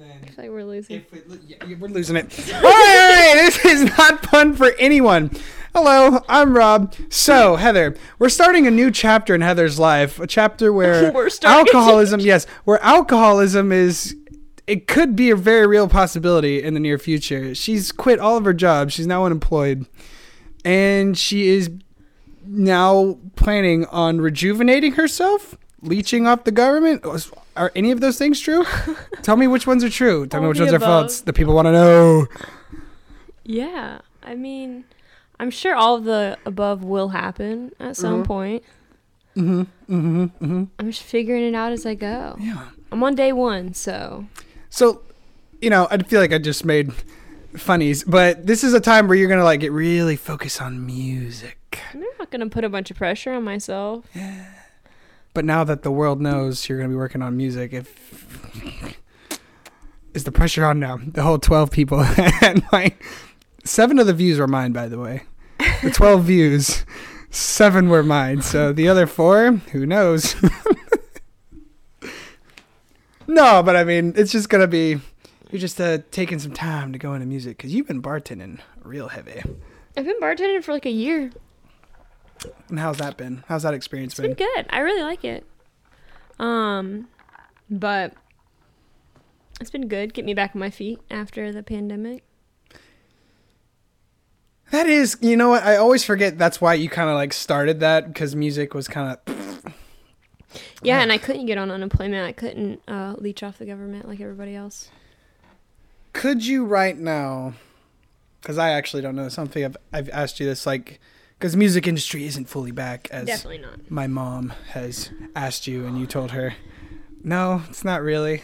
then I feel like we're losing. if it, yeah, we're losing it. All right, this is not fun for anyone. Hello, I'm Rob. So, Heather, we're starting a new chapter in Heather's life, a chapter where alcoholism, yes, where alcoholism is it could be a very real possibility in the near future. She's quit all of her jobs. She's now unemployed. And she is now planning on rejuvenating herself, leeching off the government. Are any of those things true? Tell me which ones are true. Tell me which ones are false. The people want to know. Yeah, I mean, I'm sure all of the above will happen at some Mhm. point. Mm-hmm. Mm-hmm. Mm-hmm. I'm just figuring it out as I go. Yeah. I'm on day one, so So, you know, I feel like I just made funnies, but this is a time where you're gonna like get really focused on music. I'm not gonna put a bunch of pressure on myself. But now that the world knows you're gonna be working on music, if is the pressure on now? The whole twelve people and like seven of the views were mine, by the way. The twelve views, seven were mine. So the other four, who knows? no, but I mean, it's just gonna be. You're just uh, taking some time to go into music because you've been bartending real heavy. I've been bartending for like a year. And how's that been? How's that experience been? It's been been? good. I really like it. Um, but it's been good. Get me back on my feet after the pandemic. That is, you know what? I always forget that's why you kind of like started that because music was kind of. Yeah, and I couldn't get on unemployment. I couldn't uh, leech off the government like everybody else. Could you right now? Because I actually don't know. Something I've I've asked you this like because music industry isn't fully back as Definitely not. my mom has asked you and you told her no it's not really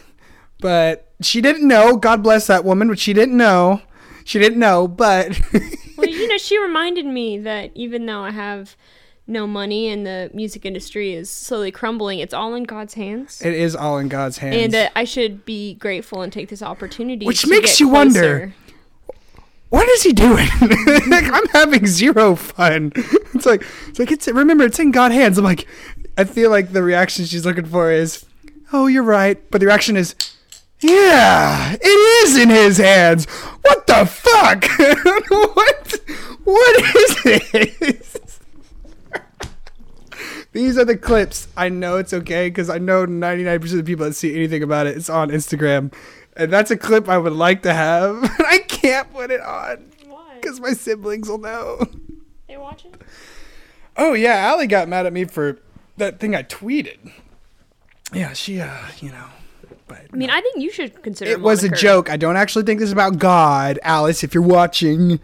but she didn't know god bless that woman but she didn't know she didn't know but well, you know, she reminded me that even though I have no money and the music industry is slowly crumbling, it's all in God's hands. it is all in god's hands and uh, I should be grateful and take this opportunity. Which to makes you wonder, closer. What is he doing? Like, i'm having zero fun. It's like it's like it's remember it's in god's hands. I'm like i feel like the reaction she's looking for is oh you're right. But the reaction is yeah it is in his hands. What the fuck? What? What is this? These are the clips. I know it's okay because i know 99% of the people that see anything about it it's on instagram. And that's a clip i would like to have i can't put it on Why? because my siblings will know They watching? Oh yeah, Allie got mad at me for that thing I tweeted. Yeah, she uh, you know, but I mean, I think you should consider it was a joke. I don't actually think this is about God, Alice, if you're watching.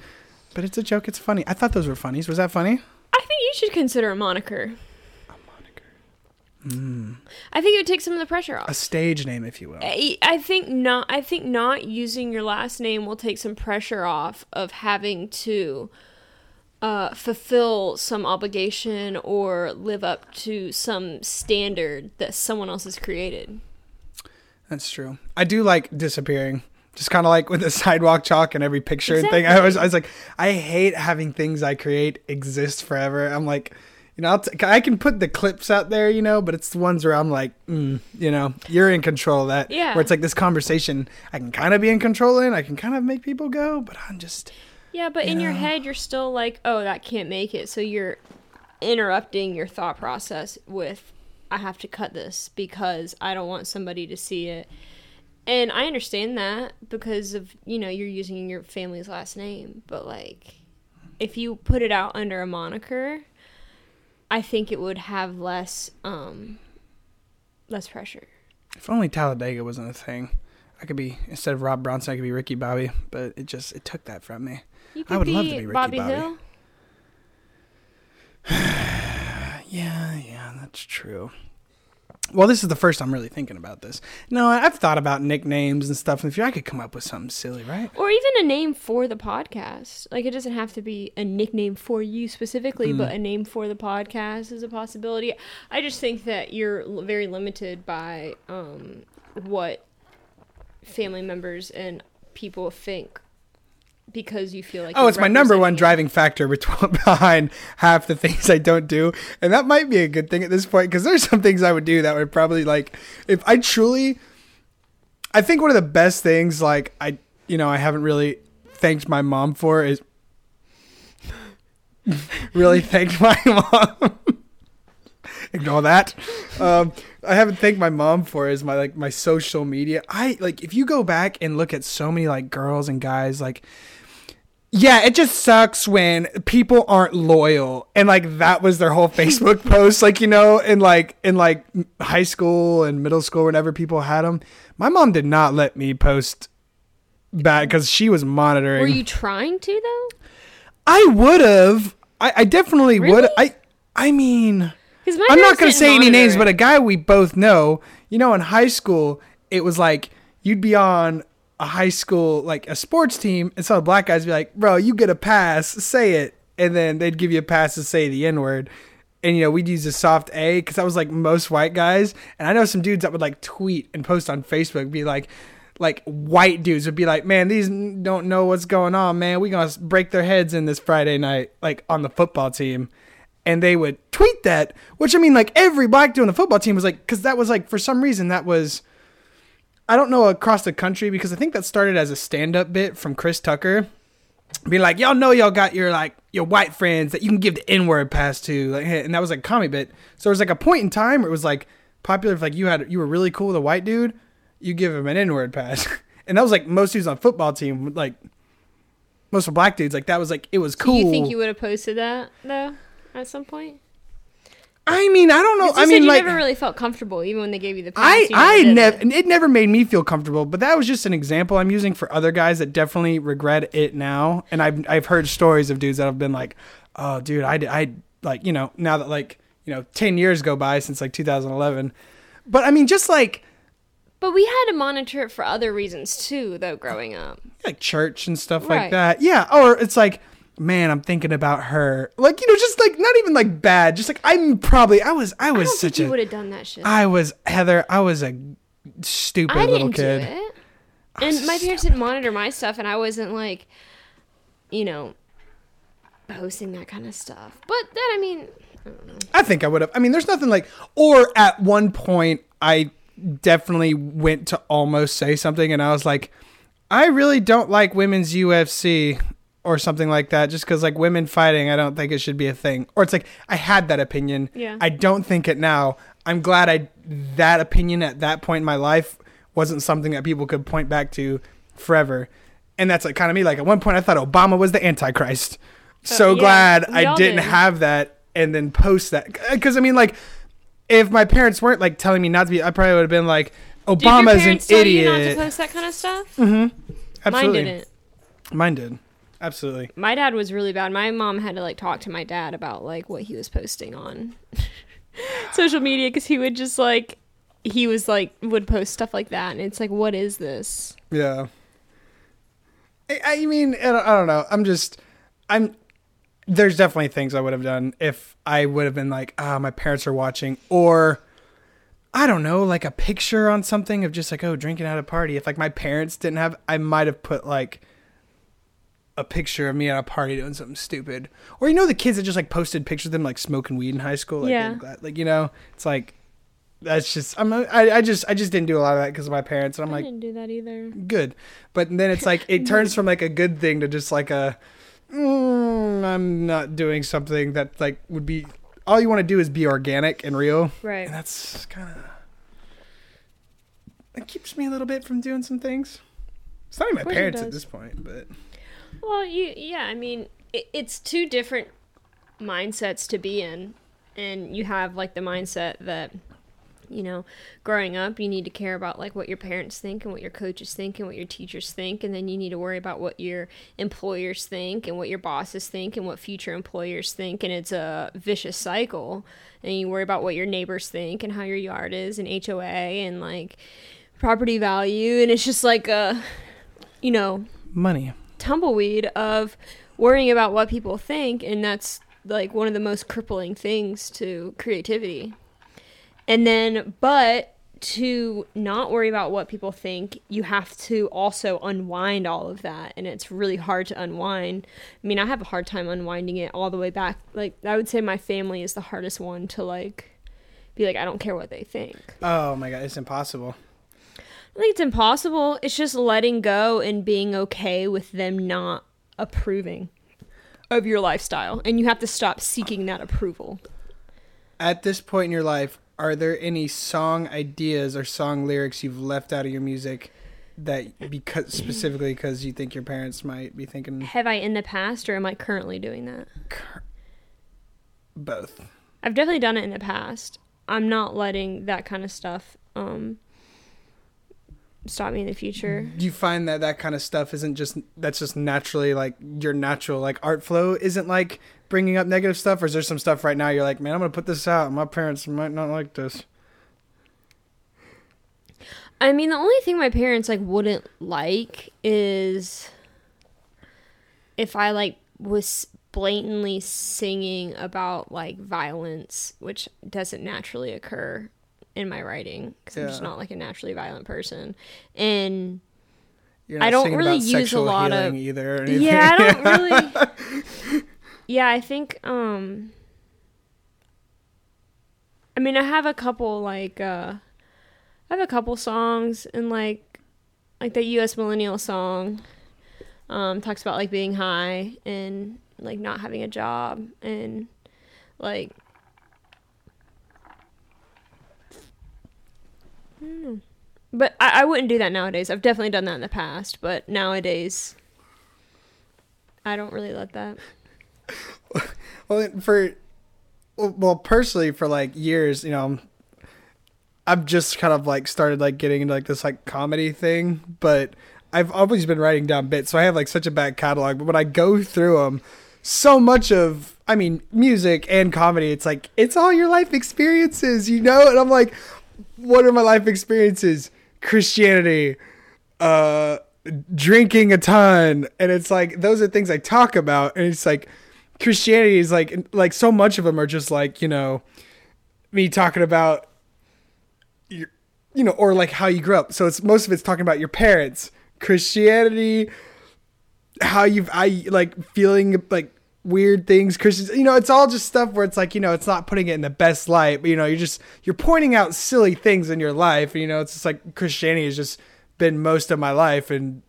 But it's a joke. It's funny. I thought those were funnies. Was that funny? I think you should consider a moniker. Moniker. I think it would take some of the pressure off. A stage name, if you will. I, I think not. I think not using your last name will take some pressure off of having to uh, fulfill some obligation or live up to some standard that someone else has created. That's true. I do like disappearing. Just kind of like with the sidewalk chalk and every picture and thing. I was, I was like, I hate having things I create exist forever. I'm like, you know, I'll t- I can put the clips out there, you know, but it's the ones where I'm like, mm, you know, you're in control of that. Yeah. Where it's like this conversation, I can kind of be in control in. I can kind of make people go, but I'm just. Yeah, but in your head, you're still like, oh, that can't make it. So you're interrupting your thought process with, I have to cut this because I don't want somebody to see it. And I understand that because of, you know, you're using your family's last name. But, like, if you put it out under a moniker, I think it would have less, um, less pressure. If only Talladega wasn't a thing. I could be instead of Rob Bronson, I could be Ricky Bobby, but it just it took that from me. I would love to be Ricky Bobby, Bobby. Hill. Yeah, yeah, that's true. Well, this is the first I'm really thinking about this. No, I've thought about nicknames and stuff. If I could come up with something silly, right? Or even a name for the podcast. Like it doesn't have to be a nickname for you specifically, Mm. but a name for the podcast is a possibility. I just think that you're very limited by um, what family members and people think because you feel like Oh, it's my number one driving factor behind half the things I don't do, and that might be a good thing at this point because there's some things I would do that would probably like if I truly. I think one of the best things, like I, you know, I haven't really thanked my mom for is really thanked my mom. Ignore that. Um, I haven't thanked my mom for is my like my social media. I like if you go back and look at so many like girls and guys like yeah, it just sucks when people aren't loyal and like that was their whole Facebook post like you know in like in like high school and middle school whenever people had them. My mom did not let me post back cuz she was monitoring. Were you trying to though? I would have. I, I definitely would. I I mean, I'm not going to didn't say any names, but a guy we both know, you know, in high school, it was like you'd be on a high school, like a sports team, and some the black guys be like, bro, you get a pass, say it. And then they'd give you a pass to say the N word. And, you know, we'd use a soft A because that was like most white guys. And I know some dudes that would like tweet and post on Facebook, be like, like white dudes would be like, man, these don't know what's going on, man. We gonna break their heads in this Friday night, like on the football team and they would tweet that which i mean like every black dude on the football team was like because that was like for some reason that was i don't know across the country because i think that started as a stand-up bit from chris tucker. Be like y'all know y'all got your like your white friends that you can give the n-word pass to. Like and that was like a comedy bit. So it was like a point in time where it was like popular if like you had you were really cool with a white dude you give him an n-word pass. And that was like most dudes on football team like most of black dudes like that was like it was Do cool you think you would have posted that though at some point? I mean i don't know. i mean you like never really felt comfortable, even when they gave you the. I I never it. it never made me feel comfortable, but that was just an example I'm using for other guys that definitely regret it now. And I've I've heard stories of dudes that have been like, "Oh, dude, I I like, you know, now that like, you know, 10 years go by since like 2011." But I mean, just like But we had to monitor it for other reasons too, though. Growing up, like church and stuff like that. Yeah, or it's like Man, I'm thinking about her. Like, you know, just like not even like bad. Just like I'm probably I was I I was don't such a would have done that shit. I was Heather, I was a stupid I little kid. and my parents didn't monitor my stuff, and I wasn't like, you know, posting that kind of stuff. But then, I mean, I don't know. I think I would have. I mean, there's nothing like, or at one point, I definitely went to almost say something, and I was like, I really don't like women's UFC or something like that, just because like women fighting, I don't think it should be a thing. Or it's like I had that opinion. Yeah. I don't think it now. I'm glad I that opinion at that point in my life wasn't something that people could point back to forever. And that's like kind of me. Like at one point, I thought Obama was the Antichrist. So Uh, yeah, glad I didn't did. have that and then post that because I mean, like, if my parents weren't like telling me not to be, I probably would have been like, Obama's an you not to post that kind of stuff? Absolutely, Mine didn't. Mine did. Absolutely. My dad was really bad. My mom had to like talk to my dad about like what he was posting on social media because he would just like he was like would post stuff like that, and it's like, what is this? Yeah. I, I mean, I don't, I don't know. I'm just, I'm. There's definitely things I would have done if I would have been like, ah, my parents are watching, or I don't know, like a picture on something of just like, oh, drinking at a party. If like my parents didn't have, I might have put like a picture of me at a party doing something stupid, or you know, the kids that just like posted pictures of them like smoking weed in high school. Like, Yeah. Like you know, it's like. That's just I'm I, I just I just didn't do a lot of that because of my parents and I'm I like didn't do that either. good. But then it's like it turns from like a good thing to just like a mm, I'm not doing something that like would be all you want to do is be organic and real. Right. And that's kind of it keeps me a little bit from doing some things. It's not even my parents at this point, but Well, you yeah, I mean, it, it's two different mindsets to be in, and you have like the mindset that you know, growing up, you need to care about like what your parents think and what your coaches think and what your teachers think, and then you need to worry about what your employers think and what your bosses think and what future employers think, and it's a vicious cycle. And you worry about what your neighbors think and how your yard is and HOA and like property value, and it's just like a, you know, money. Tumbleweed of worrying about what people think and that's like one of the most crippling things to creativity. And then but to not worry about what people think you have to also unwind all of that and it's really hard to unwind. I mean i have a hard time unwinding it all the way back. Like i would say my family is the hardest one to like be like i don't care what they think. Oh my god, it's impossible. I think it's impossible. It's just letting go and being okay with them not approving of your lifestyle. And you have to stop seeking that approval. At this point in your life, are there any song ideas or song lyrics you've left out of your music that because specifically because you think your parents might be thinking Have I in the past or am I currently doing that? both? I've definitely done it in the past. I'm not letting that kind of stuff um stop me in the future. Do you find that that kind of stuff isn't just that's just naturally like your natural like art flow isn't like bringing up negative stuff? Or is there some stuff right now you're like man I'm gonna put this out. My parents might not like this. I mean, the only thing my parents like wouldn't like is if I like was blatantly singing about like violence, which doesn't naturally occur in my writing because I'm just not like a naturally violent person. And I don't really use a lot of- either yeah, I don't really. yeah, I think. um I mean, I have a couple like uh I have a couple songs and like like that U.S. Millennial song um talks about like being high and like not having a job and like. But I, I wouldn't do that nowadays. I've definitely done that in the past, but nowadays I don't really let that. Well, for well, personally, for like years, you know, I've just kind of like started like getting into like this like comedy thing, but I've always been writing down bits, so I have like such a bad catalog. But when I go through them, so much of I mean, music and comedy, it's like it's all your life experiences, you know. And I'm like, what are my life experiences? Christianity, uh, drinking a ton, and it's like those are things I talk about, and it's like Christianity is like like so much of them are just like you know me talking about your you know or like how you grew up. So it's most of it's talking about your parents, Christianity, how you've I like feeling like weird things Christians you know it's all just stuff where it's like you know it's not putting it in the best light but you know you're just you're pointing out silly things in your life you know it's just like Christianity has just been most of my life and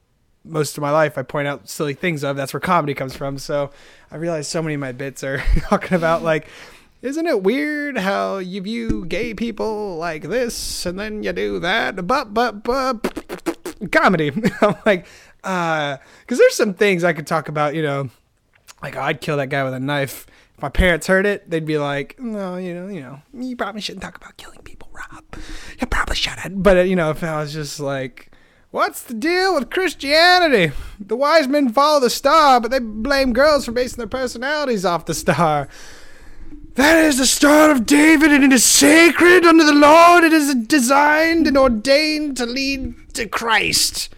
most of my life I point out silly things of. That's where comedy comes from. So I realize so many of my bits are talking about like, isn't it weird how you view gay people like this and then you do that? But but but comedy. I'm like, uh, because there's some things I could talk about. You know, like I'd kill that guy with a knife. If my parents heard it, they'd be like, "No, you know, you know, you probably shouldn't talk about killing people, Rob. You probably shouldn't." But uh, you know, if I was just like, "What's the deal with Christianity? The wise men follow the star, but they blame girls for basing their personalities off the star." That is the star of David, and it is sacred under the Lord. It is designed and ordained to lead to Christ.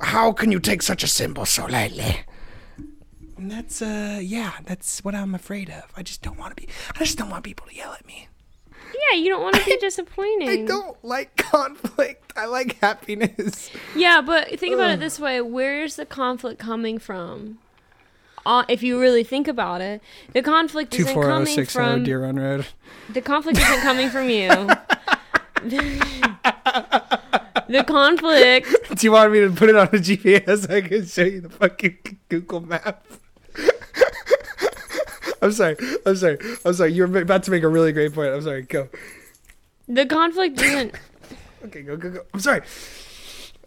How can you take such a symbol so lightly? And that's uh yeah, that's what I'm afraid of. I just don't want to be I just don't want people to yell at me. Yeah, you don't want to be disappointing. I don't like conflict. I like happiness. Yeah, but think about it this way: Where's the conflict coming from? Uh, if you really think about it, the conflict Two isn't four zero coming six from Deer Run Road. the conflict isn't coming from you. the conflict Do you want me to put it on a GPS? I can show you the fucking Google map. I'm sorry. I'm sorry. I'm sorry. You're about to make a really great point. I'm sorry. Go. the conflict isn't Okay, go, go, go. I'm sorry.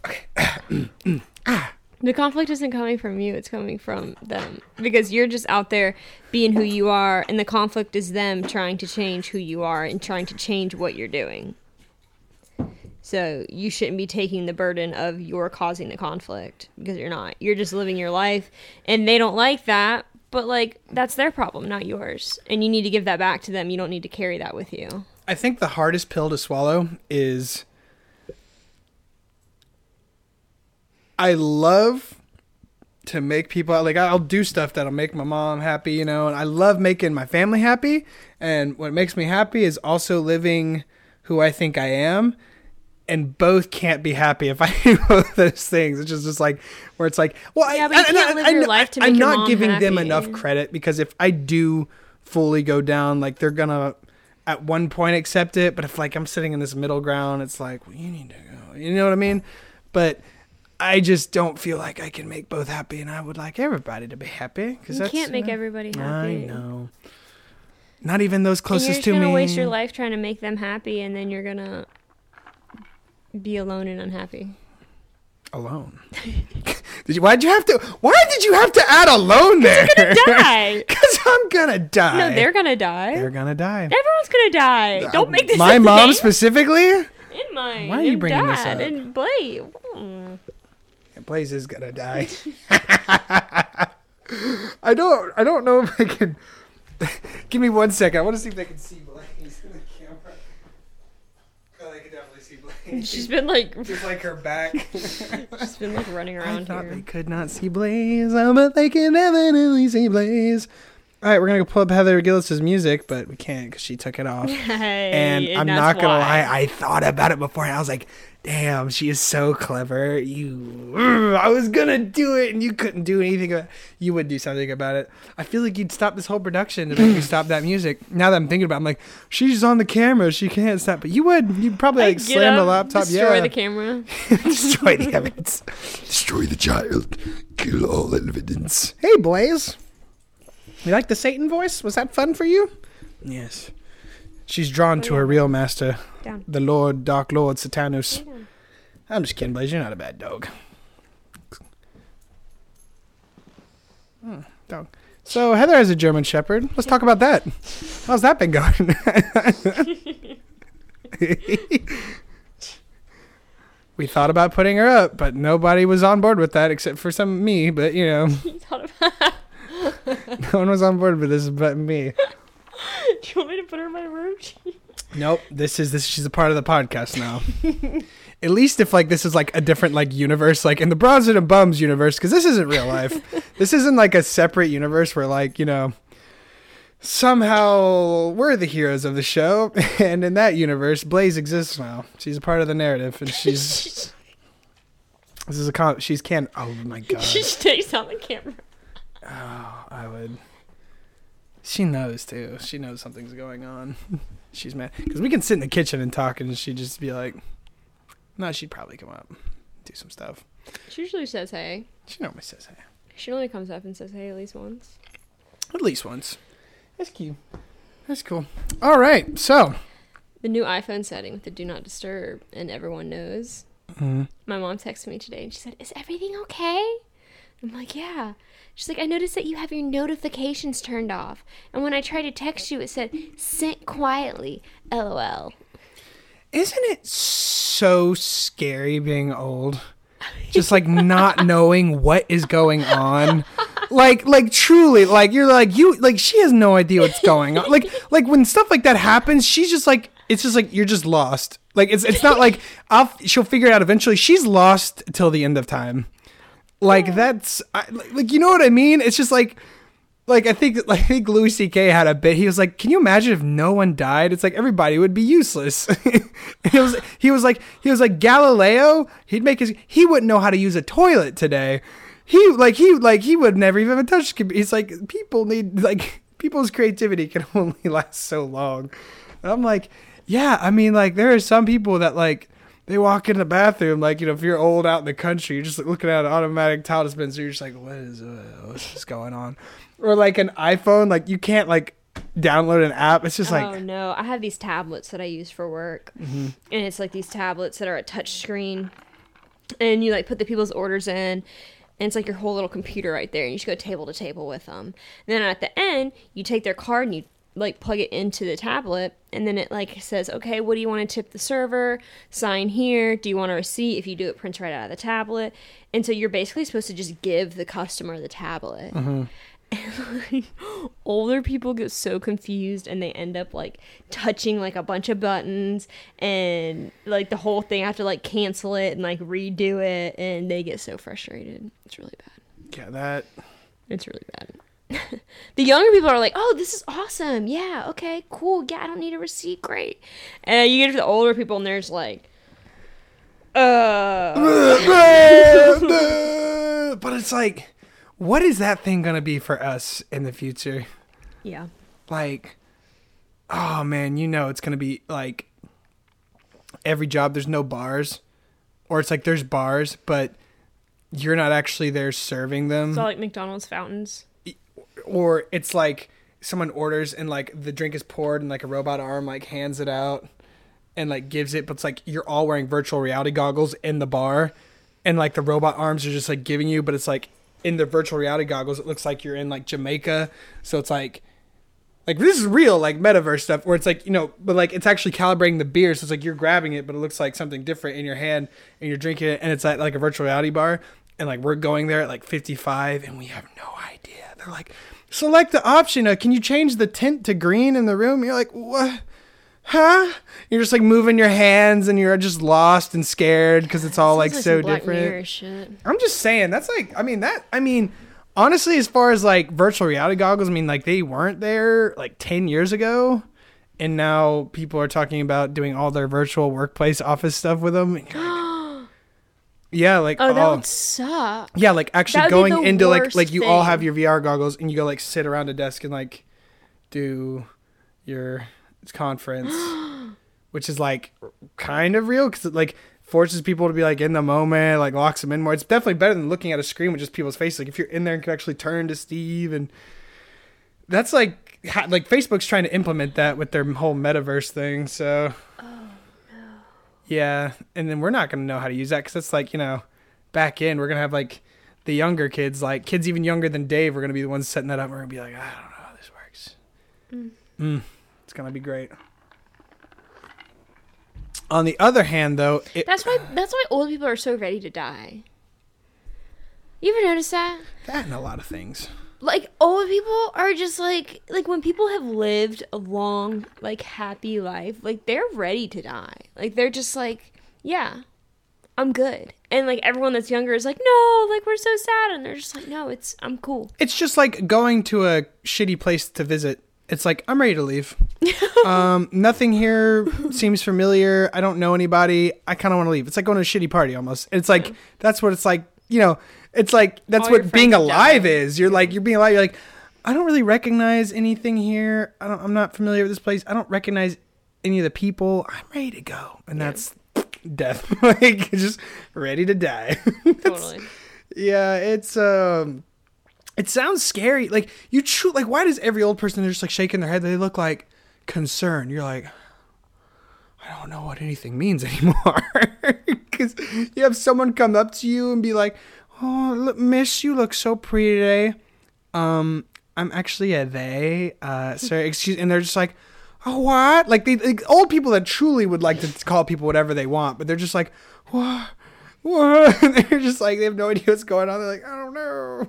Ah. the conflict isn't coming from you it's coming from them because you're just out there being who you are and the conflict is them trying to change who you are and trying to change what you're doing so you shouldn't be taking the burden of your causing the conflict because you're not you're just living your life and they don't like that but like that's their problem not yours and you need to give that back to them you don't need to carry that with you I think the hardest pill to swallow is I love to make people like I'll do stuff that'll make my mom happy, you know, and I love making my family happy. And what makes me happy is also living who I think I am. And both can't be happy if I do both those things. It's just, just like where it's like, well, Yeah, I, but you I- can't I- live your life to I'm your not mom giving them enough credit because if I do fully go down, like they're gonna. at one point accept it, but if like I'm sitting in this middle ground, it's like well, you need to go. You know what I mean? But I just don't feel like I can make both happy, and I would like everybody to be happy because You can't make everybody happy. I know. Not even those closest And you're closest just to gonna me. waste your life trying to make them happy, and then you're gonna be alone and unhappy. alone. did you? Why'd you have to? Why did you have to add alone there? Gonna Die. Because I'm gonna die. no, they're gonna die. they're gonna die. Everyone's gonna die. Don't make this My mom thing. specifically. In mine. Why are you bringing this Dad, up? And Blake. Mm. Blaze is gonna die. I don't. I don't know if I can. Give me one second. I want to see if they can see Blaze in the camera. Oh, they can definitely see Blaze. She's been like, Just like her back. she's been like running I around thought here. they could not see Blaze, oh, but they can evidently see Blaze. All right, we're gonna go pull up Heather Gillis's music, but we can't because she took it off. Hey, and I'm that's not gonna why. lie, I thought about it before. And I was like, "Damn, she is so clever." You, mm, I was gonna do it, and you couldn't do anything. About, you would do something about it. I feel like you'd stop this whole production to make me stop that music. Now that I'm thinking about, it, I'm like, she's on the camera, she can't stop. But you would, you'd probably like Get slam the up, laptop, destroy yeah, the camera. destroy the evidence. Destroy the child. Kill all evidence. Hey, Blaze. You like the Satan voice? Was that fun for you? Yes. She's drawn to her real master, Down. the Lord, Dark Lord Satanus. I'm just kidding, Blaze. You're not a bad dog. Hmm, dog. So Heather has a German Shepherd. Let's talk about that. How's that been going? we thought about putting her up, but nobody was on board with that except for some me. But you know, You thought about- no one was on board with this but me. Do you want me to put her in my room? Nope. This is this. She's a part of the podcast now. At least if like this is like a different like universe, like in the Bronson and Bums universe, because this isn't real life. this isn't like a separate universe where like you know somehow we're the heroes of the show, and in that universe, Blaze exists now. She's a part of the narrative, and she's this is a con. She's can. Oh my god. she stays on the camera. Oh, I would. She knows too. She knows something's going on. She's mad because we can sit in the kitchen and talk, and she'd just be like, "No, she'd probably come up, do some stuff." She usually says hey. She normally says hey, She only comes up and says hey at least once. at least once. That's cute. That's cool. All right, so The new iPhone setting with the do not disturb, and everyone knows. mm, My mom texted me today and she said, Is everything okay? I'm like, Yeah. She's like, I noticed that you have your notifications turned off. And when I tried to text you, it said, Sent quietly. LOL. isn't it so scary being old? Just like not knowing what is going on. Like like truly, like you're like you like she has no idea what's going on. Like like when stuff like that happens, she's just like it's just like you're just lost. Like it's it's not like I'll she'll figure it out eventually. She's lost till the end of time. Like that's I, like you know what I mean? It's just like like I think like, I think Louis C.K. had a bit. He was like, "Can you imagine if no one died? It's like everybody would be useless." he was he was like he was like Galileo. He'd make his he wouldn't know how to use a toilet today. He like he like he would never even touch. He's like people need like people's creativity can only last so long. And I'm like, yeah. I mean, like there are some people that like they walk in the bathroom like you know if you're old out in the country you're just looking at an automatic towel dispenser you're just like what is uh, what's just going on or like an iphone like you can't like download an app it's just like oh no. I have these tablets that I use for work. And it's like these tablets that are a touch screen. And you like put the people's orders in. And it's like your whole little computer right there. And you just go table to table with them. And then at the end, you take their card and you like plug it into the tablet. And then it like says, okay, what do you want to tip the server? Sign here. Do you want a receipt? If you do, it prints right out of the tablet. And so you're basically supposed to just give the customer the tablet. Mm-hmm. And like, older people get so confused and they end up like touching like a bunch of buttons and like the whole thing I have to like cancel it and like redo it and they get so frustrated. It's really bad. yeah that It's really bad. The younger people are like, "Oh, this is awesome. Yeah, okay, cool. Yeah, I don't need a receipt. Great." And you get to the older people and they're just like, "Uh, but it's like what is that thing gonna be for us in the future yeah." like oh man, you know it's gonna be like every job. There's no bars, or it's like there's bars, but you're not actually there serving them, It's all like McDonald's fountains. Or it's like someone orders and like the drink is poured and like a robot arm like hands it out and like gives it, but it's like you're all wearing virtual reality goggles in the bar, and like the robot arms are just like giving you, but it's like in the virtual reality goggles, it looks like you're in like Jamaica, so it's like like this is real like metaverse stuff where it's like you know but like it's actually calibrating the beer. So it's like you're grabbing it but it looks like something different in your hand and you're drinking it and it's at like a virtual reality bar and like we're going there at like 55 and we have no idea. They're like select the option uh, can you change the tint to green in the room you're like what huh you're just like moving your hands and you're just lost and scared because it's all like Sounds so different. I'm just saying that's like I mean that I mean honestly as far as like virtual reality goggles I mean like they weren't there like 10 years ago and now people are talking about doing all their virtual workplace office stuff with them. And you're like- yeah, like Oh, that oh, would suck. yeah, like actually going into like like you all have your VR goggles and you go like sit around a desk and like do your conference, which is like kind of real because it like forces people to be like in the moment, like locks them in more. It's definitely better than looking at a screen with just people's faces. Like if you're in there and can actually turn to Steve and that's like ha- like Facebook's trying to implement that with their whole metaverse thing. So yeah, and then we're not gonna know how to use that because it's like you know, back in we're gonna have like the younger kids, like kids even younger than Dave, we're gonna be the ones setting that up. And we're gonna be like, I don't know how this works. Mm. It's gonna be great. On the other hand, though, it, That's why. That's why old people are so ready to die. You ever notice that? that and a lot of things. Like old people are just like like when people have lived a long like happy life, like they're ready to die. Like they're just like, yeah, I'm good. And like everyone that's younger is like, no, like we're so sad, and they're just like, no, it's I'm cool. It's just like going to a shitty place to visit. It's like I'm ready to leave. um, nothing here seems familiar. I don't know anybody. I kind of want to leave. It's like going to a shitty party almost. It's like that's what it's like. You know, it's like that's All what being alive is. You're like you're being alive. You're like I don't really recognize anything here. I don't, I'm not familiar with this place. I don't recognize any of the people. I'm ready to go, and that's death. like just ready to die. Totally. Yeah, it's um it sounds scary. Like you true like why does every old person they're just like shaking their head they look like concerned. You're like I don't know what anything means anymore. Cuz you have someone come up to you and be like, "Oh, look, miss, you look so pretty today." Um I'm actually a they. Uh sorry, excuse and they're just like Oh, what? Like they like, old people that truly would like to call people whatever they want, but they're just like, what? What? And they're just like they have no idea what's going on. They're like, I don't know.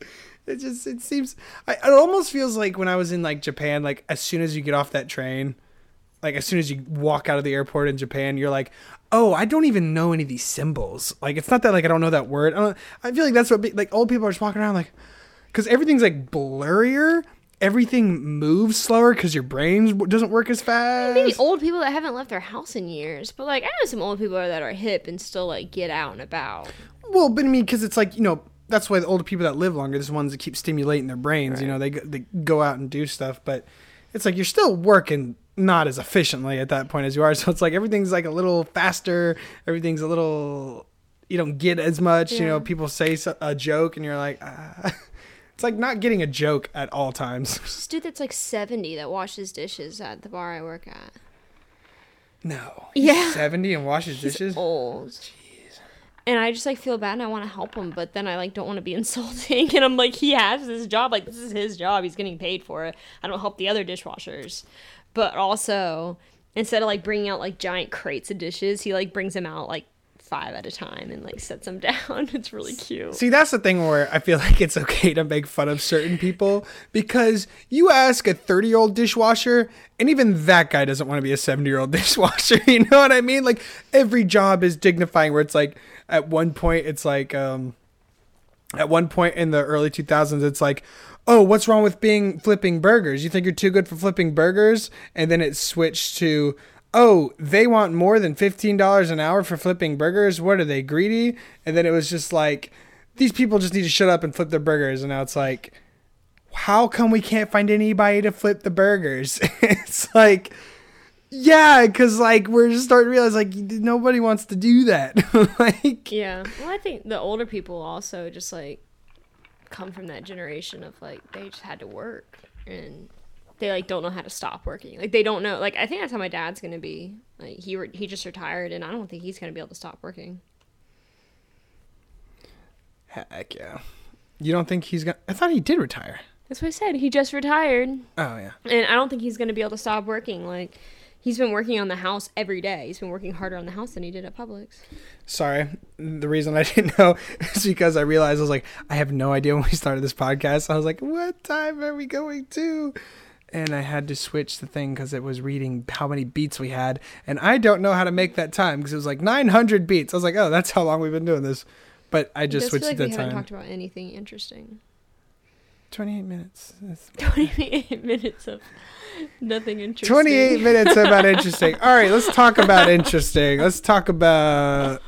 it just it seems. I, it almost feels like when I was in like Japan, like as soon as you get off that train, like as soon as you walk out of the airport in Japan, you're like, oh, I don't even know any of these symbols. Like it's not that like I don't know that word. I, don't, I feel like that's what be- like old people are just walking around like, because everything's like blurrier. Everything moves slower because your brain doesn't work as fast. Maybe old people that haven't left their house in years, but like I know some old people that are hip and still like get out and about. Well, but I mean, because it's like you know, that's why the older people that live longer, there's ones that keep stimulating their brains. You know, they they go out and do stuff, but it's like you're still working not as efficiently at that point as you are. So it's like everything's like a little faster. Everything's a little. You don't get as much. You know, people say a joke, and you're like, ah. it's like not getting a joke at all times. This dude that's like seventy that washes dishes at the bar I work at. No. Yeah. Seventy and washes He's dishes. old. Jeez. And I just like feel bad and I want to help him, but then I like don't want to be insulting. And I'm like, he has this job, like this is his job. He's getting paid for it. I don't help the other dishwashers, but also instead of like bringing out like giant crates of dishes, he like brings them out like five at a time and like sets them down. It's really cute. See, that's the thing where I feel like it's okay to make fun of certain people because you ask a 30 year old dishwasher, and even that guy doesn't want to be a 70 year old dishwasher. You know what I mean? Like, every job is dignifying, where it's like, at one point, it's like, um, at one point in the early 2000s, it's like, oh, what's wrong with being flipping burgers? You think you're too good for flipping burgers? And then it switched to, oh, they want more than $15 an hour for flipping burgers. What are they, greedy? And then it was just like, these people just need to shut up and flip their burgers. And now it's like, how come we can't find anybody to flip the burgers? it's like, yeah, because like we're just starting to realize like nobody wants to do that. like, Yeah. Well, I think the older people also just like come from that generation of like they just had to work and they like don't know how to stop working. Like they don't know. Like I think that's how my dad's gonna be. Like he re- he just retired and I don't think he's gonna be able to stop working. heck yeah. You don't think he's gonna? I thought he did retire. That's what I said. He just retired Oh yeah. and I don't think he's gonna be able to stop working. Like he's been working on the house every day. He's been working harder on the house than he did at Publix. Sorry. The reason I didn't know is because I realized I was like, I have no idea when we started this podcast. I was like, what time are we going to? And I had to switch the thing because it was reading how many beats we had. And I don't know how to make that time because it was like 900 beats. I was like, oh, that's how long we've been doing this. But I just I switched like the we haven't talked about anything interesting. 28 minutes. That's- 28 minutes of nothing interesting. 28 minutes about interesting. All right, let's talk about interesting. Let's talk about.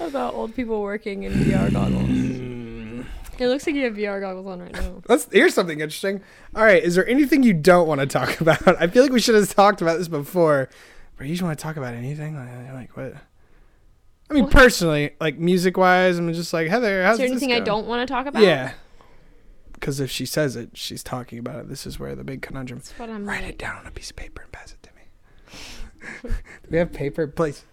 about old people working in VR goggles. Hmm. It looks like you have VR goggles on right now. Let's here's something interesting. All right, is there anything you don't want to talk about? I feel like we should have talked about this before. But you just want to talk about anything? Like, like what? I mean, What? personally, like music wise, I'm just like Heather. How's Is there this anything I don't want to talk about? Yeah. Because if she says it, she's talking about it. This is where the big conundrum. That's what I'm Write like. it down on a piece of paper and pass it to me. Do we have paper, please?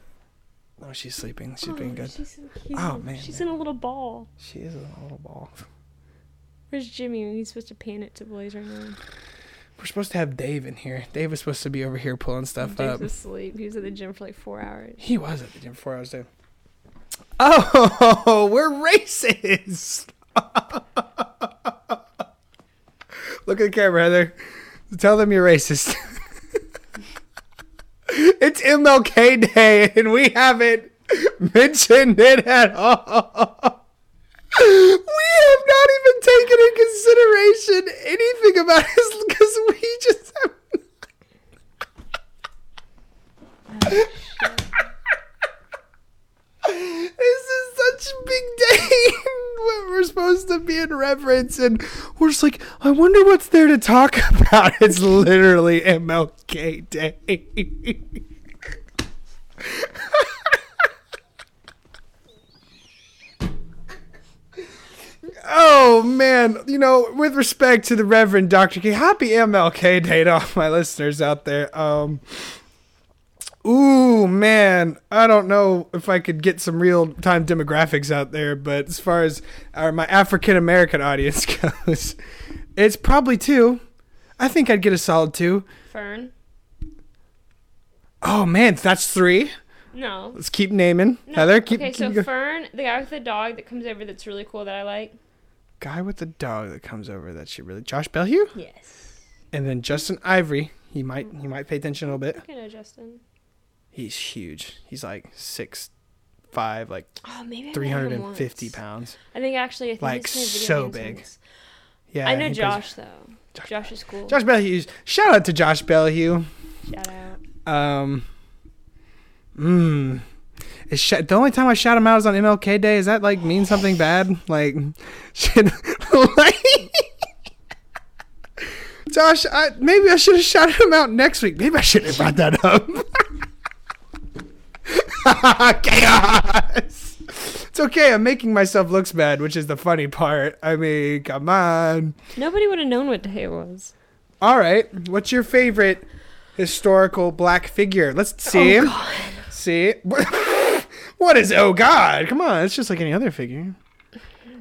Oh, she's sleeping. She's oh, being good. She's so cute. Oh, man, She's man. in a little ball. She is in a little ball. Where's Jimmy? He's supposed to pan it to Blaze right now. We're supposed to have Dave in here. Dave was supposed to be over here pulling stuff Dave's up. asleep. He was at the gym for like four hours. He was at the gym four hours too. Oh, we're racist. Look at the camera, Heather. Tell them you're racist. it's MLK Day, and we haven't mentioned it at all. We have not even taken in consideration anything about his because we just have this is such a big day when we're supposed to be in reverence and we're just like i wonder what's there to talk about it's literally mlk day Oh man, you know, with respect to the Reverend Dr. K, happy MLK Day to all my listeners out there. Um, Ooh, man. I don't know if I could get some real time demographics out there, but as far as our, my African American audience goes, it's probably two. I think I'd get a solid two. Fern? Oh, man. That's three. No. Let's keep naming. no. Heather, keep, okay, keep so Fern, the guy with the dog that comes over that's really cool that I like. Guy with the dog that comes over that she really. Josh Bellew? Yes. And then Justin Ivory. He might he might pay attention a little bit. I know Justin. He's huge. He's like six five, like Oh, maybe I met him three hundred and fifty pounds. I think actually, I think Like, so big. Yeah, I know he plays- Josh though. Josh Josh, is cool. Josh Bellew. Shout out to Josh Bellew. Shout out. Um, mm, is sh- the only time I shout him out is on MLK Day. Is that like mean something bad? Like, should like. Josh, I, maybe I should have shouted him out next week. Maybe I shouldn't have brought that up. Chaos. It's okay. I'm making myself looks bad, which is the funny part. I mean, come on. Nobody would have known what day it was. All right. What's your favorite historical black figure? Let's oh, see. Oh, God. See? what is oh god? Come on, it's just like any other figure.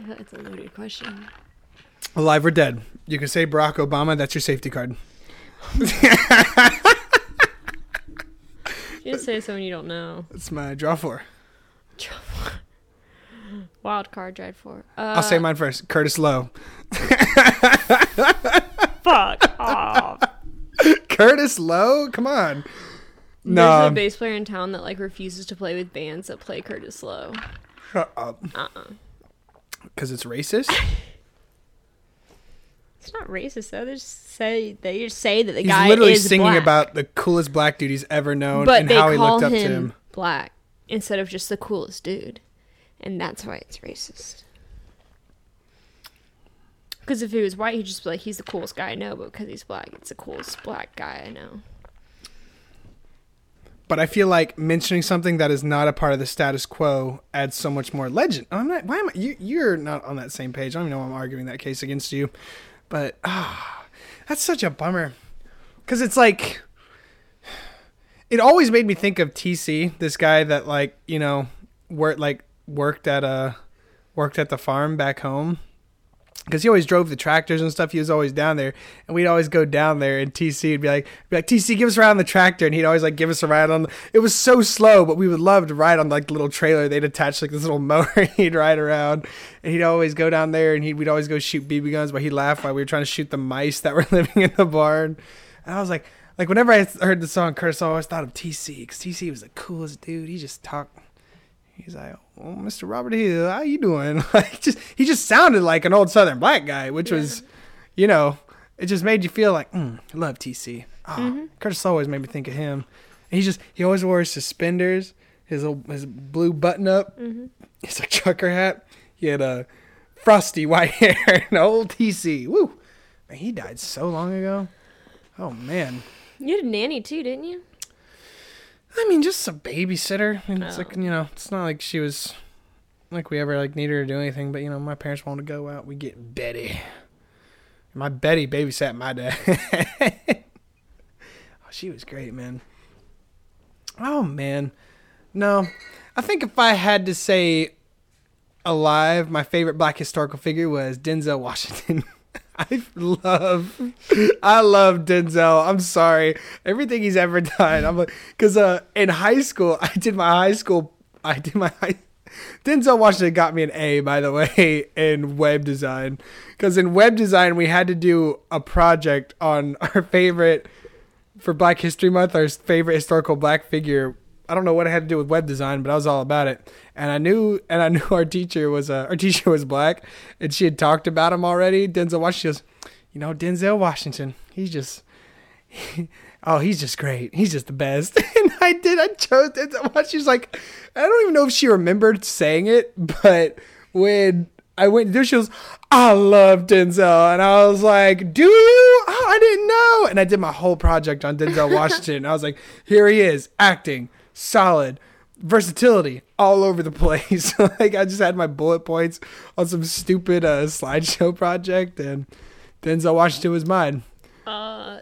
That's a loaded question. Alive or dead? You can say Barack Obama. That's your safety card. You just say someone you don't know. That's my draw four. draw Wild card, dried for. Uh, I'll say mine first. Curtis Loew. Fuck off. Curtis Loew? Come on. No. There's a bass player in town that like refuses to play with bands that play Curtis Loew. Shut up. Uh-uh. Because it's racist. It's not racist though. They just say they just say that the He's guy literally is singing black. about the coolest black dude he's ever known but and how he looked up him, to him. black instead of just the coolest dude, and that's why it's racist. Because if he was white, he'd just be like, he's the coolest guy I know. But because he's black, it's the coolest black guy I know. But I feel like mentioning something that is not a part of the status quo adds so much more legend. I'm not. Why am I? You, you're not on that same page. I don't even know why I'm arguing that case against you. But ah, that's such a bummer. Because it's like, it always made me think of TC, this guy that like you know worked like worked at a worked at the farm back home because he always drove the tractors and stuff. He was always down there, and we'd always go down there. And TC would be like, be like, TC, give us a ride on the tractor, and he'd always like give us a ride on. The, it was so slow, but we would love to ride on like the little trailer. They'd attach like this little motor. he'd ride around, and he'd always go down there, and he'd we'd always go shoot BB guns. But he'd laugh while we were trying to shoot the mice that were living in the barn. And I was like, like whenever I heard the song Curtis, I always thought of TC because TC was the coolest dude. He just talked. He's like, "Oh, Mr. Robert Hill, how you doing?" Like, just he just sounded like an old Southern black guy, which was, you know, it just made you feel like, mm, I love TC. Oh, ah, mm-hmm. Curtis always made me think of him. And he just he always wore his suspenders, his old, his blue button up, mm-hmm. his like trucker hat. He had a frosty white hair and old TC. Woo, man, he died so long ago. Oh man. You had a nanny too, didn't you? I mean, just a babysitter. I mean, it's Oh. like you know, it's not like she was like we ever like needed her to do anything. But you know, my parents wanted to go out. We get Betty. My Betty babysat my dad. oh, she was great, man. Oh man, no, I think if I had to say alive, my favorite black historical figure was Denzel Washington. I love, I love Denzel. I'm sorry, everything he's ever done. I'm like, cause uh, in high school, I did my high school, I did my high. Denzel Washington got me an A, by the way, in web design. Because in web design, we had to do a project on our favorite, for Black History Month, our favorite historical black figure. I don't know what it had to do with web design, but I was all about it. And I knew, and I knew our teacher was, uh, our teacher was black, and she had talked about him already. Denzel Washington. She goes, you know, Denzel Washington. He's just, oh, he's just great. He's just the best. And I did. I chose Denzel Washington. She was like, I don't even know if she remembered saying it, but when I went to do, she goes, I love Denzel, and I was like, Do you? Oh, I didn't know. And I did my whole project on Denzel Washington. I was like, Here he is, acting, solid. Versatility all over the place. like I just had my bullet points on some stupid uh, slideshow project, and Denzel Washington was mine. Uh,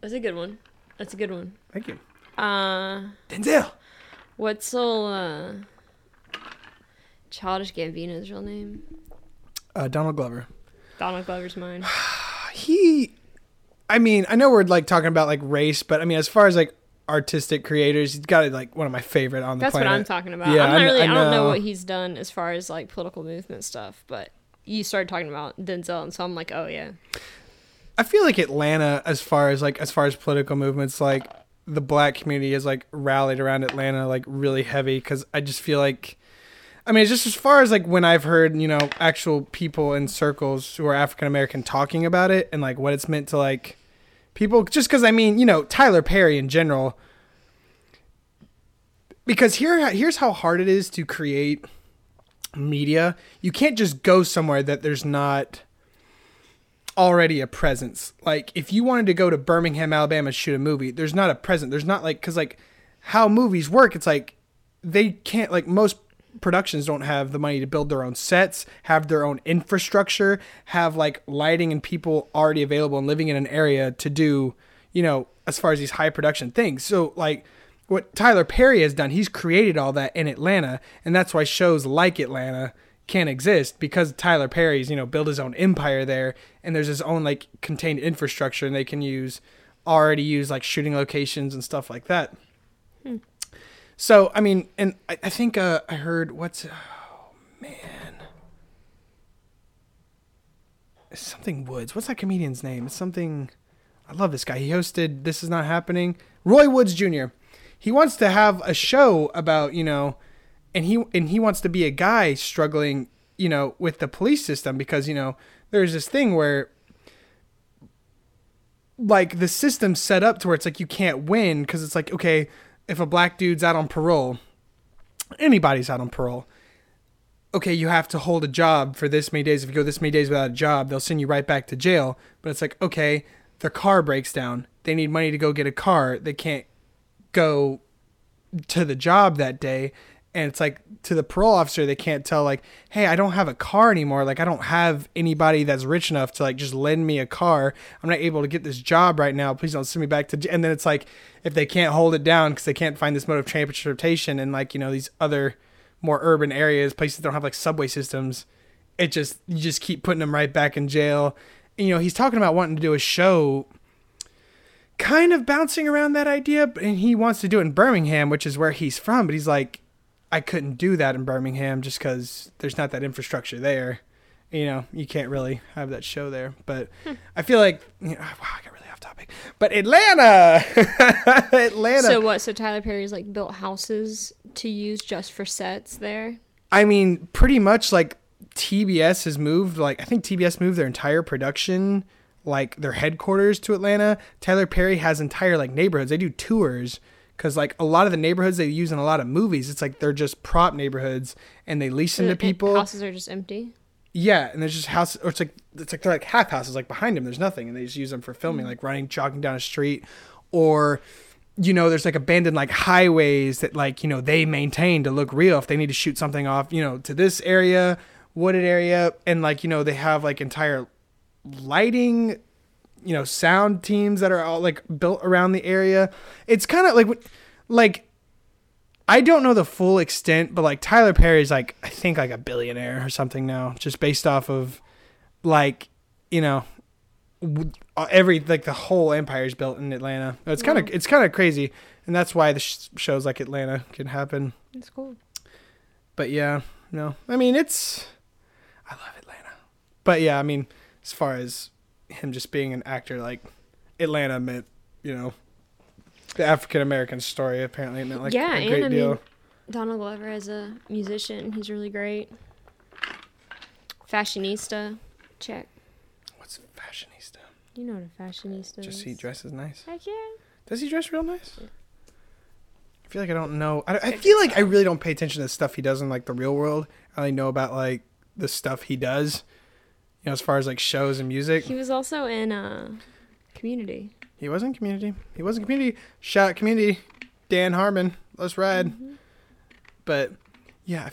that's a good one. That's a good one. Thank you, Uh, Denzel. what's all uh, Childish Gambino's real name? Uh, Donald Glover. Donald Glover's mine. he i mean i know we're like talking about like race but i mean as far as like artistic creators he's got like one of my favorite on the That's what planet I'm talking about. Yeah, I'm not really. I I, don't know know. what he's done as far as like political movement stuff, but you started talking about Denzel, and so I'm like, oh yeah. i feel like atlanta as far as like as far as political movements like the black community is like rallied around atlanta like really heavy because i just feel like i mean it's just as far as like when i've heard you know actual people in circles who are african american talking about it and like what it's meant to like people just because i mean you know tyler perry in general. Because here here's how hard it is to create media. You can't just go somewhere that there's not already a presence. Like if you wanted to go to birmingham alabama to shoot a movie there's not a present there's not like because like how movies work it's like they can't like most productions don't have the money to build their own sets have their own infrastructure have like lighting and people already available and living in an area to do you know as far as these high production things so like what Tyler Perry has done, he's created all that in Atlanta, and that's why shows like Atlanta can't exist because Tyler Perry's, you know, built his own empire there, and there's his own like contained infrastructure, and they can use already use like shooting locations and stuff like that. So I mean, and I, I think uh, I heard what's oh man, something Woods. What's that comedian's name? It's something. I love this guy. He hosted This Is Not Happening. Roy Woods Jr. He wants to have a show about you know, and he and he wants to be a guy struggling you know with the police system because you know there's this thing where like the system's set up to where it's like you can't win because it's like okay if a black dude's out on parole anybody's out on parole okay, you have to hold a job for this many days. If you go this many days without a job, they'll send you right back to jail. But it's like, okay, the car breaks down. They need money to go get a car. They can't go to the job that day. And it's like to the parole officer, they can't tell like, hey, I don't have a car anymore. Like I don't have anybody that's rich enough to like just lend me a car. I'm not able to get this job right now. Please don't send me back to. j-" And then it's like if they can't hold it down because they can't find this mode of transportation and like you know these other more urban areas, places that don't have like subway systems, it just you just keep putting them right back in jail. And, you know, he's talking about wanting to do a show kind of bouncing around that idea, but- and he wants to do it in Birmingham, which is where he's from, but he's like I couldn't do that in Birmingham just cuz there's not that infrastructure there. You know, you can't really have that show there. But hmm. I feel like you know, wow, I got really off topic. But Atlanta Atlanta So what? So Tyler Perry's like built houses to use just for sets there. I mean, pretty much like TBS has moved. Like I think TBS moved their entire production, like their headquarters to Atlanta. Tyler Perry has entire like neighborhoods. They do tours because like a lot of the neighborhoods they use in a lot of movies, it's like they're just prop neighborhoods and they lease them to people. Houses are just empty. Yeah, and there's just houses, or it's like it's like they're like half houses, like behind them. There's nothing, and they just use them for filming, hmm. like running, jogging down a street, or you know, there's like abandoned like highways that like you know they maintain to look real if they need to shoot something off, you know, to this area, wooded area, and like you know they have like entire lighting, you know, sound teams that are all like built around the area. It's kind of like like I don't know the full extent, but like Tyler Perry's like I think like a billionaire or something now, just based off of like you know uh, every like the whole empire's built in Atlanta. It's kind of Wow. it's kind of crazy, and that's why the sh- shows like Atlanta can happen. It's cool. But yeah, no, I mean it's I love Atlanta, but yeah, I mean as far as him just being an actor, like Atlanta meant you know the African American story apparently it meant like Yeah, a great I deal. mean- Donald Glover as a musician, he's really great. Fashionista, check. What's fashionista? You know what a fashionista Just is. he dresses nice. Heck yeah. Does he dress real nice? I feel like I don't know. I, I feel like I really don't pay attention to the stuff he does in like the real world. I only know about like the stuff he does. You know, as far as like shows and music. He was also in uh, Community. He was in Community. He was in Community. Shout out Community. Dan Harmon. Let's ride. Mm-hmm. But yeah,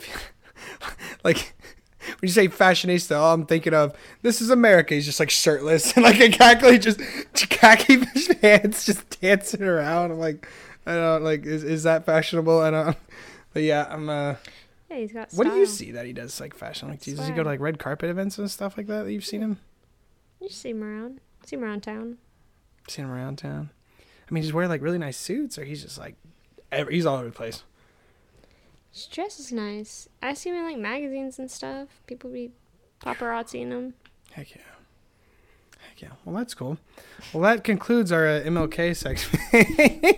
like when you say fashionista, all I'm thinking of this is America. He's just like shirtless and like a khaki just khaki pants, just dancing around. I'm like, I don't like is is that fashionable? I don't. But yeah, I'm. uh Yeah, he's got. What do you see that he does like fashion? Like, does he go to like red carpet events and stuff like that? That you've seen him? You see him around. See him around town. Seen him around town? I mean, he's wearing like really nice suits, or he's just like, every, he's all over the place. His dress is nice. I see him in like magazines and stuff. People be paparazziing him. Heck yeah. Heck yeah. Well, that's cool. Well, that concludes our uh, MLK section.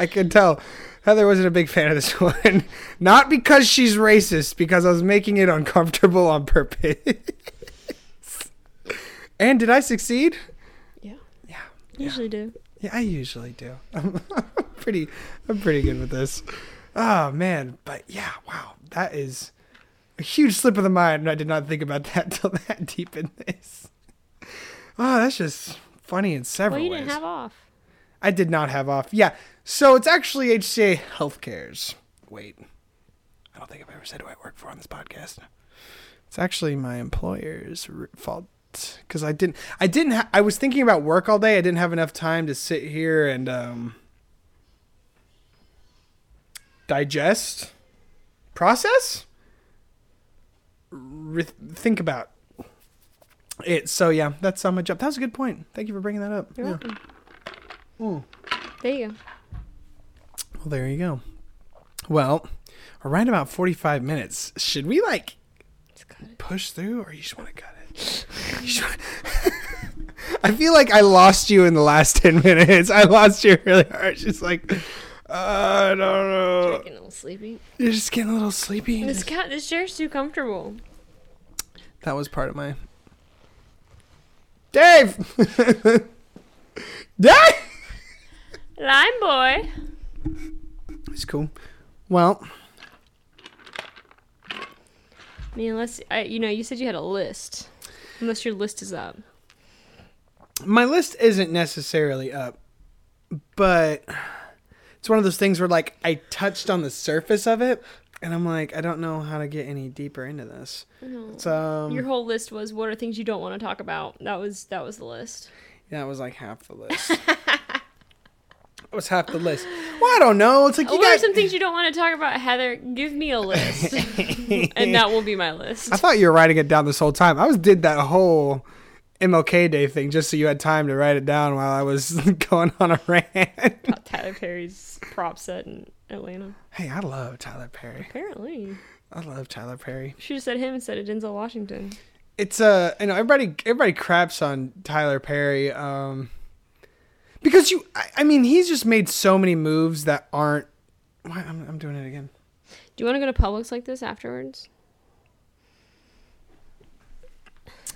I can tell Heather wasn't a big fan of this one. Not because she's racist, because I was making it uncomfortable on purpose. and did I succeed? Yeah. Yeah. Usually do. Yeah, I usually do. I'm pretty I'm pretty good with this. Oh man, but yeah, wow. That is a huge slip of the mind and I did not think about that till that deep in this. Oh, that's just funny in several Well, you ways. didn't have off. I did not have off. Yeah. So it's actually HCA Healthcare's. Wait. I don't think I've ever said who I work for on this podcast. It's actually my employer's fault because I didn't. I didn't. Ha- I was thinking about work all day. I didn't have enough time to sit here and um, digest, process, re- think about it. So yeah, that's on my job. That was a good point. Thank you for bringing that up. You're Yeah. welcome. Mm. There you go. Well, there you go. Well, we're right about 45 minutes. Should we like push through or you just want to cut it? I feel like I lost you in the last 10 minutes. I lost you really hard. Just like, uh, I don't know. You're Getting a little sleepy. You're just getting a little sleepy. This cat, this chair's too comfortable. That was part of my. Dave! Dave! Lime boy. It's cool. Well, mean, unless I, you know, you said you had a list. Unless your list is up. My list isn't necessarily up, but it's one of those things where like I touched on the surface of it, and I'm like, I don't know how to get any deeper into this. It's um, Your whole list was what are things you don't want to talk about. That was that was the list. that was like half the list. Was half the list. Well, I don't know. It's like you what are got. some things you don't want to talk about, Heather? Give me a list, and that will be my list. I thought you were writing it down this whole time. I was did that whole MLK Day thing just so you had time to write it down while I was going on a rant. About Tyler Perry's prop set in Atlanta. hey, I love Tyler Perry. Apparently, I love Tyler Perry. should have said him instead of Denzel Washington. It's uh, you know, everybody everybody craps on Tyler Perry, um, because you, I, I mean, he's just made so many moves that aren't. Why I'm I'm doing it again. Do you want to go to Publix like this afterwards?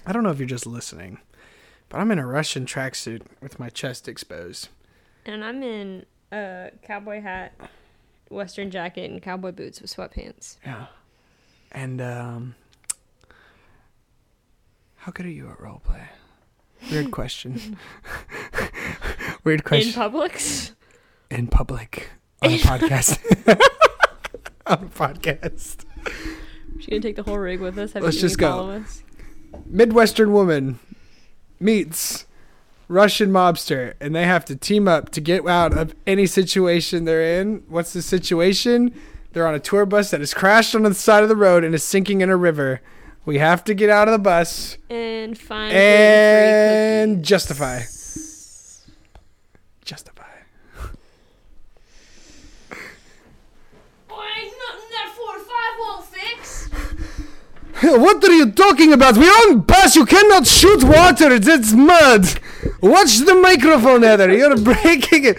I don't know if you're just listening, but I'm in a Russian tracksuit with my chest exposed. And I'm in a cowboy hat, western jacket, and cowboy boots with sweatpants. Yeah. And um how good are you at role play? Weird question. Weird question. In. Publix? In, public on a podcast. on a podcast. She gonna take the whole rig with us? Have Let's you just go. us? Midwestern woman meets Russian mobster and they have to team up to get out of any situation they're in. What's the situation? They're on a tour bus that has crashed on the side of the road and is sinking in a river. We have to get out of the bus And find and justify. cookies. Justify. Boy, ain't nothing that four or five won't fix. What are you talking about? We're on bus. You cannot shoot water. It's, it's mud. Watch the microphone, Heather. You're breaking it.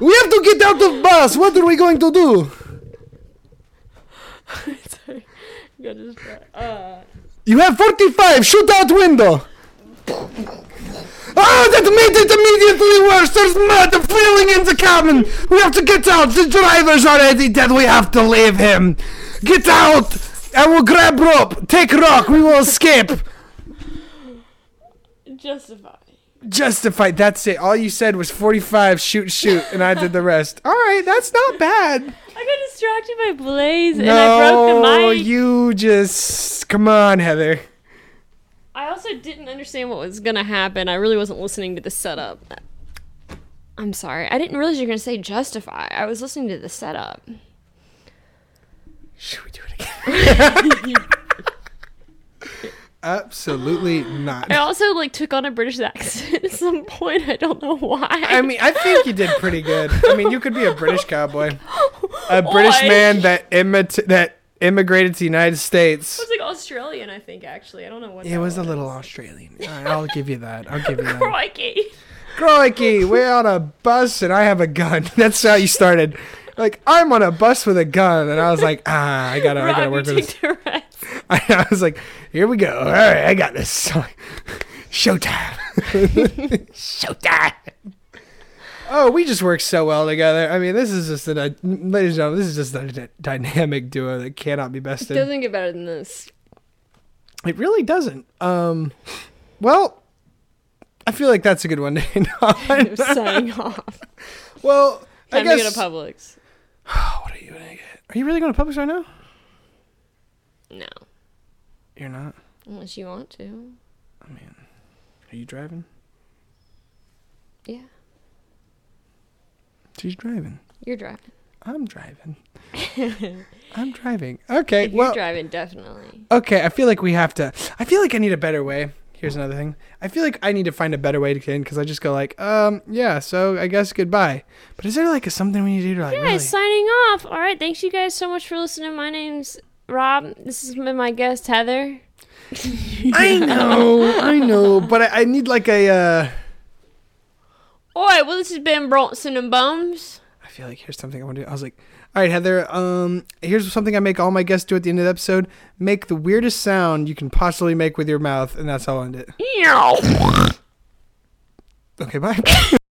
We have to get out of bus. What are we going to do? Sorry. Got just, uh, You have 45. Shoot out window. Oh, that made it immediately worse. There's mud filling in the cabin. We have to get out. The driver's already dead. We have to leave him. Get out. I will grab rope. Take rock. We will escape. justify. Justify. That's it. All you said was 45, shoot, shoot, and I did the rest. All right, that's not bad. I got distracted by Blaze and I broke the No, mic. you just. Come on, Heather. I also didn't understand what was gonna happen. I really wasn't listening to the setup. I'm sorry. I didn't realize you were gonna say justify. I was listening to the setup. Should we do it again? Absolutely not. I also like took on a British accent at some point. I don't know why. I mean, I think you did pretty good. I mean, you could be a British cowboy, a British Oi. man that imit- that immigrated to the United States. It States. was like Australian, I think. Actually, I don't know what. It that was It was a little Australian. All right, I'll give you that. I'll give you that. Crikey! Crikey, we're on a bus and I have a gun. That's how you started. Like I'm on a bus with a gun, and I was like, ah, I gotta, I gotta work with this. rest. I was like, here we go. All right, I got this. Showtime. Showtime. Oh, we just work so well together. I mean, this is just a, ladies and gentlemen, this is just a d- dynamic duo that cannot be bested. Doesn't get better than this. It really doesn't. Um, well, I feel like that's a good one to end on. Signing off. well, I to guess. go to Publix. what are you gonna get? Are you really going to Publix right now? No, You're not. unless you want to. I mean, are you driving? Yeah, She's driving. you're driving. I'm driving. I'm driving. Okay. If you're driving, definitely. okay. I feel like we have to. I feel like I need a better way. Here's another thing. I feel like I need to find a better way to end because I just go like, um, yeah. So I guess goodbye. But is there like a, something we need to do to like Yeah, really? signing off. All right, thanks you guys so much for listening. My name's Rob. This has been my guest Heather. I know, I know, but I, I need like a. uh All right, well this has been Bronson and Bums. I feel like here's something I want to do. I was like, all right, Heather. Um, here's something I make all my guests do at the end of the episode. Make the weirdest sound you can possibly make with your mouth, and that's how I'll end it. Okay, bye.